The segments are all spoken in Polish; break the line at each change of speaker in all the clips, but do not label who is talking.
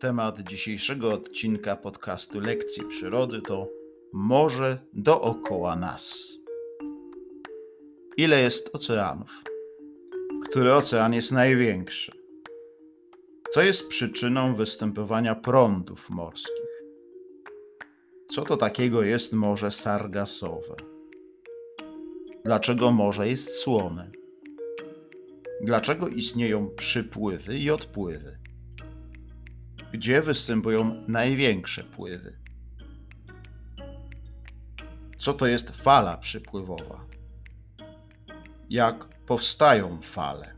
Temat dzisiejszego odcinka podcastu Lekcji Przyrody to morze dookoła nas. Ile jest oceanów? Który ocean jest największy? Co jest przyczyną występowania prądów morskich? Co to takiego jest Morze Sargasowe? Dlaczego morze jest słone? Dlaczego istnieją przypływy i odpływy? Gdzie występują największe pływy? Co to jest fala przypływowa? Jak powstają fale?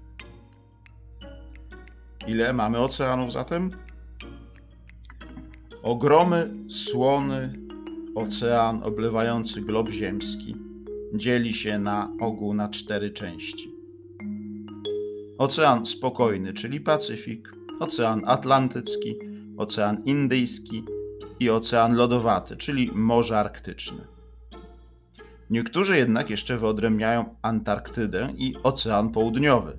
Ile mamy oceanów zatem? Ogromy, słony ocean oblewający glob ziemski dzieli się na ogół na cztery części. Ocean spokojny, czyli Pacyfik, Ocean Atlantycki, Ocean Indyjski i Ocean Lodowaty, czyli Morze Arktyczne. Niektórzy jednak jeszcze wyodrębniają Antarktydę i Ocean Południowy.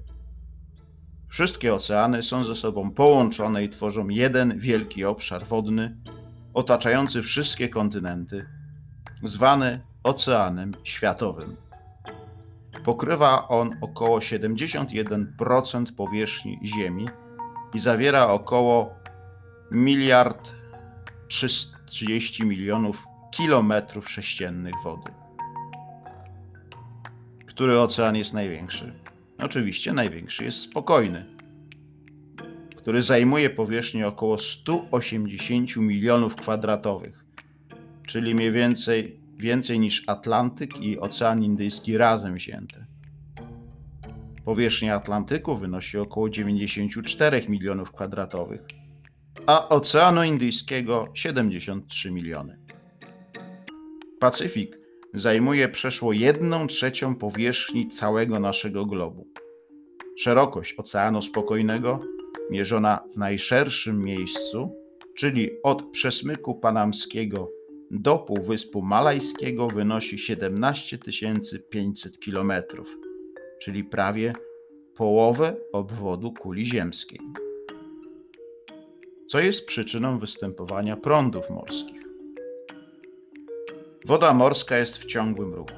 Wszystkie oceany są ze sobą połączone i tworzą jeden wielki obszar wodny otaczający wszystkie kontynenty, zwany Oceanem Światowym. Pokrywa on około 71% powierzchni Ziemi i zawiera około miliard 330 milionów kilometrów sześciennych wody. Który ocean jest największy? Oczywiście największy jest spokojny, który zajmuje powierzchnię około 180 milionów kwadratowych, czyli mniej więcej więcej niż Atlantyk i Ocean Indyjski razem wzięte. Powierzchnia Atlantyku wynosi około 94 milionów kwadratowych, a Oceanu Indyjskiego 73 miliony. Pacyfik zajmuje przeszło 1 trzecią powierzchni całego naszego globu. Szerokość Oceanu Spokojnego, mierzona w najszerszym miejscu, czyli od przesmyku panamskiego do Półwyspu Malajskiego wynosi 17 500 km, czyli prawie połowę obwodu kuli ziemskiej. Co jest przyczyną występowania prądów morskich? Woda morska jest w ciągłym ruchu.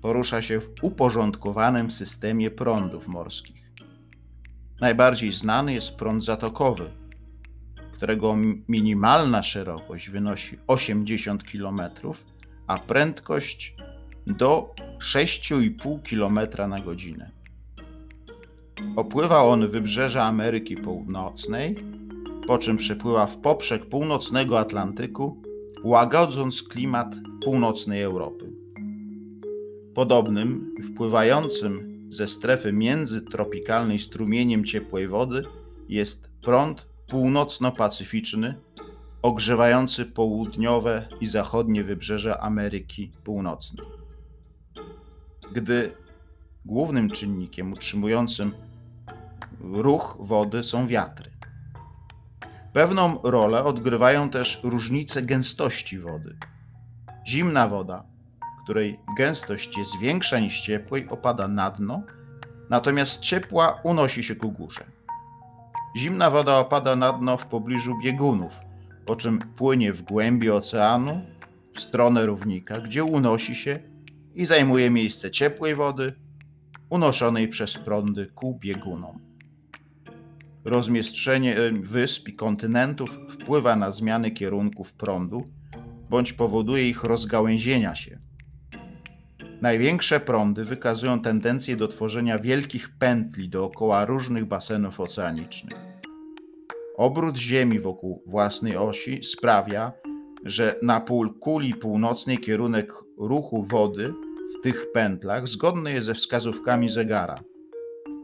Porusza się w uporządkowanym systemie prądów morskich. Najbardziej znany jest prąd zatokowy – którego minimalna szerokość wynosi 80 km, a prędkość do 6,5 km na godzinę. Opływa on wybrzeża Ameryki Północnej, po czym przepływa w poprzek północnego Atlantyku, łagodząc klimat północnej Europy. Podobnym, wpływającym ze strefy międzytropikalnej strumieniem ciepłej wody jest prąd północno-pacyficzny, ogrzewający południowe i zachodnie wybrzeże Ameryki Północnej. Gdy głównym czynnikiem utrzymującym ruch wody są wiatry. Pewną rolę odgrywają też różnice gęstości wody. Zimna woda, której gęstość jest większa niż ciepłej, opada na dno, natomiast ciepła unosi się ku górze. Zimna woda opada na dno w pobliżu biegunów, po czym płynie w głębi oceanu w stronę równika, gdzie unosi się i zajmuje miejsce ciepłej wody unoszonej przez prądy ku biegunom. Rozmieszczenie wysp i kontynentów wpływa na zmiany kierunków prądu bądź powoduje ich rozgałęzienia się. Największe prądy wykazują tendencję do tworzenia wielkich pętli dookoła różnych basenów oceanicznych. Obrót Ziemi wokół własnej osi sprawia, że na półkuli północnej kierunek ruchu wody w tych pętlach zgodny jest ze wskazówkami zegara.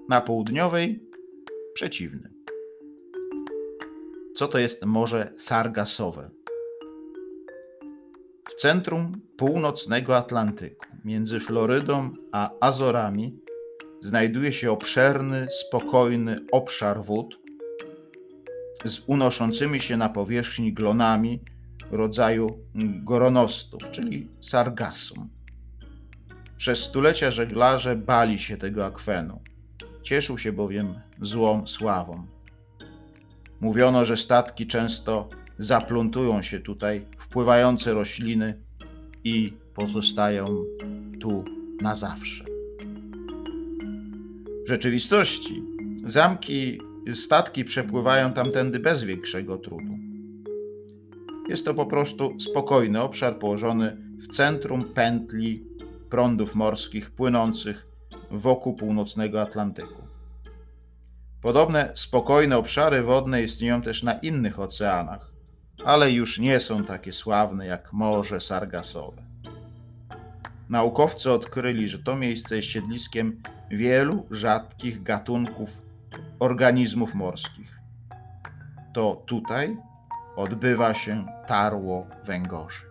Na południowej przeciwny. Co to jest Morze Sargasowe? W centrum północnego Atlantyku, między Florydą a Azorami, znajduje się obszerny, spokojny obszar wód z unoszącymi się na powierzchni glonami rodzaju goronostów, czyli sargassum. Przez stulecia żeglarze bali się tego akwenu. Cieszył się bowiem złą sławą. Mówiono, że statki często zaplątują się tutaj, wpływające rośliny i pozostają tu na zawsze. W rzeczywistości zamki, statki przepływają tamtędy bez większego trudu. Jest to po prostu spokojny obszar położony w centrum pętli prądów morskich płynących wokół północnego Atlantyku. Podobne spokojne obszary wodne istnieją też na innych oceanach, ale już nie są takie sławne jak Morze Sargasowe. Naukowcy odkryli, że to miejsce jest siedliskiem wielu rzadkich gatunków organizmów morskich. To tutaj odbywa się tarło węgorzy.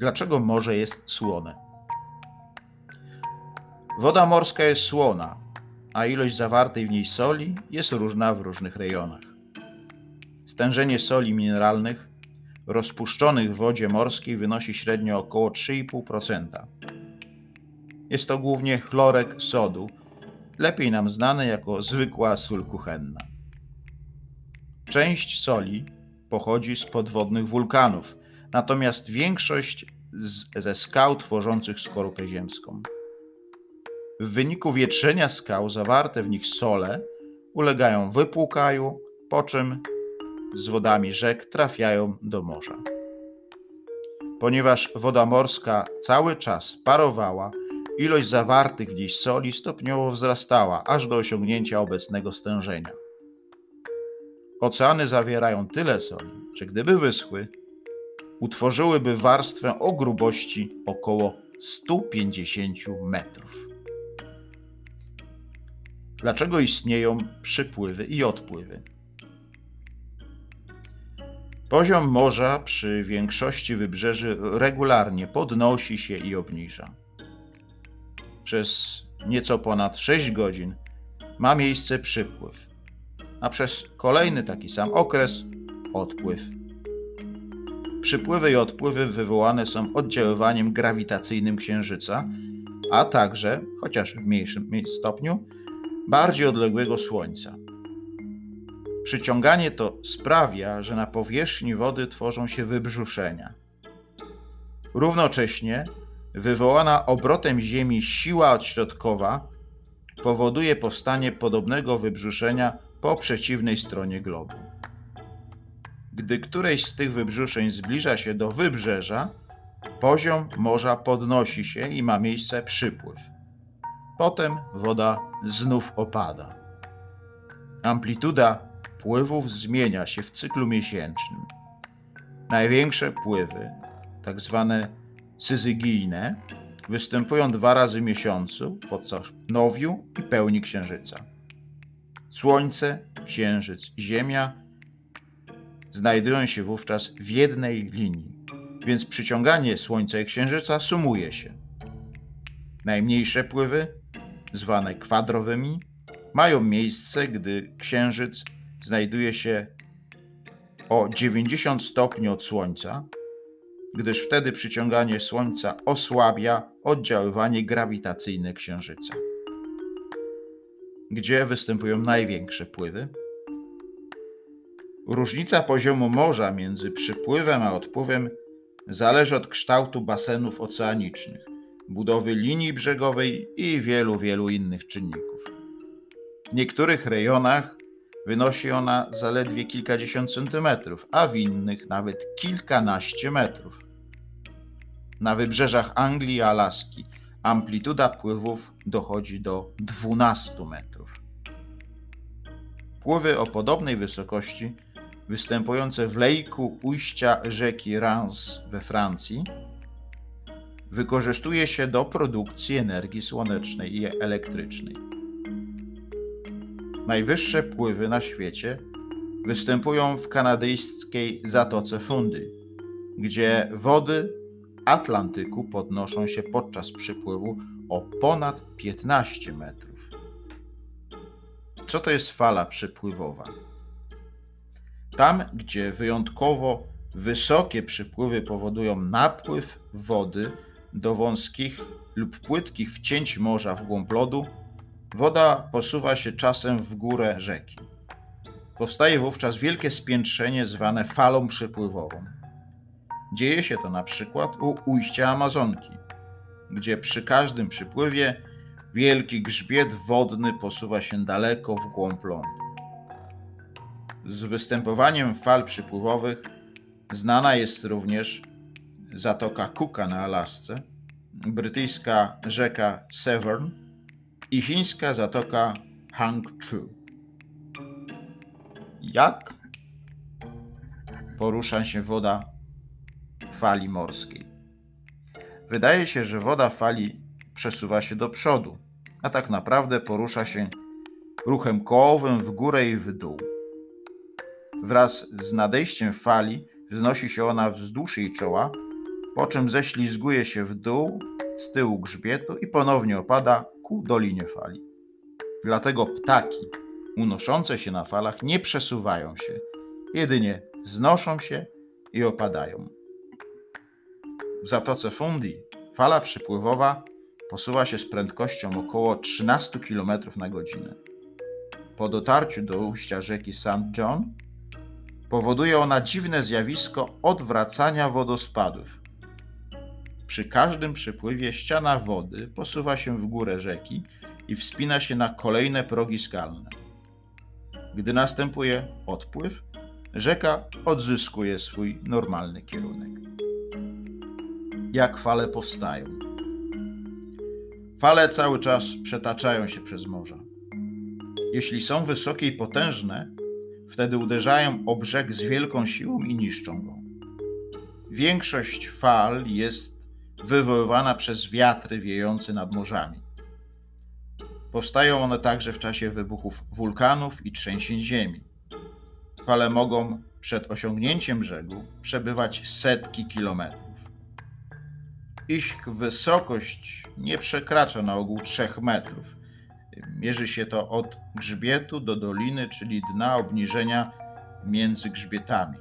Dlaczego morze jest słone? Woda morska jest słona, a ilość zawartej w niej soli jest różna w różnych rejonach. Stężenie soli mineralnych rozpuszczonych w wodzie morskiej wynosi średnio około 3,5%. Jest to głównie chlorek sodu, lepiej nam znany jako zwykła sól kuchenna. Część soli pochodzi z podwodnych wulkanów, natomiast większość z, ze skał tworzących skorupę ziemską. W wyniku wietrzenia skał zawarte w nich sole ulegają wypłukaju, po czym z wodami rzek trafiają do morza. Ponieważ woda morska cały czas parowała, ilość zawartych w niej soli stopniowo wzrastała aż do osiągnięcia obecnego stężenia. Oceany zawierają tyle soli, że gdyby wyschły, utworzyłyby warstwę o grubości około 150 metrów. Dlaczego istnieją przypływy i odpływy? Poziom morza przy większości wybrzeży regularnie podnosi się i obniża. Przez nieco ponad 6 godzin ma miejsce przypływ, a przez kolejny taki sam okres odpływ. Przypływy i odpływy wywołane są oddziaływaniem grawitacyjnym Księżyca, a także, chociaż w mniejszym stopniu, bardziej odległego Słońca. Przyciąganie to sprawia, że na powierzchni wody tworzą się wybrzuszenia. Równocześnie wywołana obrotem Ziemi siła odśrodkowa powoduje powstanie podobnego wybrzuszenia po przeciwnej stronie globu. Gdy któreś z tych wybrzuszeń zbliża się do wybrzeża, poziom morza podnosi się i ma miejsce przypływ. Potem woda znów opada. Amplituda pływów zmienia się w cyklu miesięcznym. Największe pływy, tak zwane syzygijne, występują dwa razy w miesiącu podczas nowiu i pełni księżyca. Słońce, księżyc i Ziemia znajdują się wówczas w jednej linii, więc przyciąganie Słońca i Księżyca sumuje się. Najmniejsze pływy, zwane kwadrowymi, mają miejsce, gdy Księżyc znajduje się o 90 stopni od Słońca, gdyż wtedy przyciąganie Słońca osłabia oddziaływanie grawitacyjne Księżyca. Gdzie występują największe pływy? Różnica poziomu morza między przypływem a odpływem zależy od kształtu basenów oceanicznych, budowy linii brzegowej i wielu, wielu innych czynników. W niektórych rejonach Wynosi ona zaledwie kilkadziesiąt centymetrów, a w innych nawet kilkanaście metrów. Na wybrzeżach Anglii i Alaski amplituda pływów dochodzi do 12 metrów. Pływy o podobnej wysokości, występujące w lejku ujścia rzeki Rance we Francji, wykorzystuje się do produkcji energii słonecznej i elektrycznej. Najwyższe pływy na świecie występują w kanadyjskiej Zatoce Fundy, gdzie wody Atlantyku podnoszą się podczas przypływu o ponad 15 metrów. Co to jest fala przypływowa? Tam, gdzie wyjątkowo wysokie przypływy powodują napływ wody do wąskich lub płytkich wcięć morza w głąb lodu, Woda posuwa się czasem w górę rzeki. Powstaje wówczas wielkie spiętrzenie zwane falą przypływową. Dzieje się to na przykład u ujścia Amazonki, gdzie przy każdym przypływie wielki grzbiet wodny posuwa się daleko w głąb lądu. Z występowaniem fal przypływowych znana jest również Zatoka Cooka na Alasce, brytyjska rzeka Severn i chińska zatoka Hangzhou. Jak porusza się woda fali morskiej? Wydaje się, że woda fali przesuwa się do przodu, a tak naprawdę porusza się ruchem kołowym w górę i w dół. Wraz z nadejściem fali wznosi się ona wzdłuż jej czoła, po czym ześlizguje się w dół z tyłu grzbietu i ponownie opada ku dolinie fali. Dlatego ptaki unoszące się na falach nie przesuwają się, jedynie znoszą się i opadają. W Zatoce Fundi fala przypływowa posuwa się z prędkością około 13 km na godzinę. Po dotarciu do ujścia rzeki St. John powoduje ona dziwne zjawisko odwracania wodospadów. Przy każdym przypływie ściana wody posuwa się w górę rzeki i wspina się na kolejne progi skalne. Gdy następuje odpływ, rzeka odzyskuje swój normalny kierunek. Jak fale powstają? Fale cały czas przetaczają się przez morza. Jeśli są wysokie i potężne, wtedy uderzają o brzeg z wielką siłą i niszczą go. Większość fal jest wywoływana przez wiatry wiejące nad morzami. Powstają one także w czasie wybuchów wulkanów i trzęsień ziemi. Fale mogą przed osiągnięciem brzegu przebywać setki kilometrów. Ich wysokość nie przekracza na ogół 3 metrów. Mierzy się to od grzbietu do doliny, czyli dna obniżenia między grzbietami.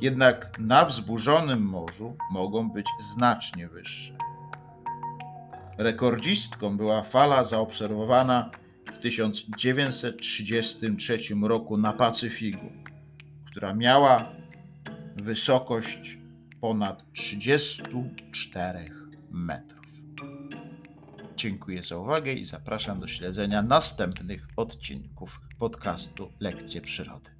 Jednak na wzburzonym morzu mogą być znacznie wyższe. Rekordzistką była fala zaobserwowana w 1933 roku na Pacyfiku, która miała wysokość ponad 34 metrów. Dziękuję za uwagę i zapraszam do śledzenia następnych odcinków podcastu Lekcje Przyrody.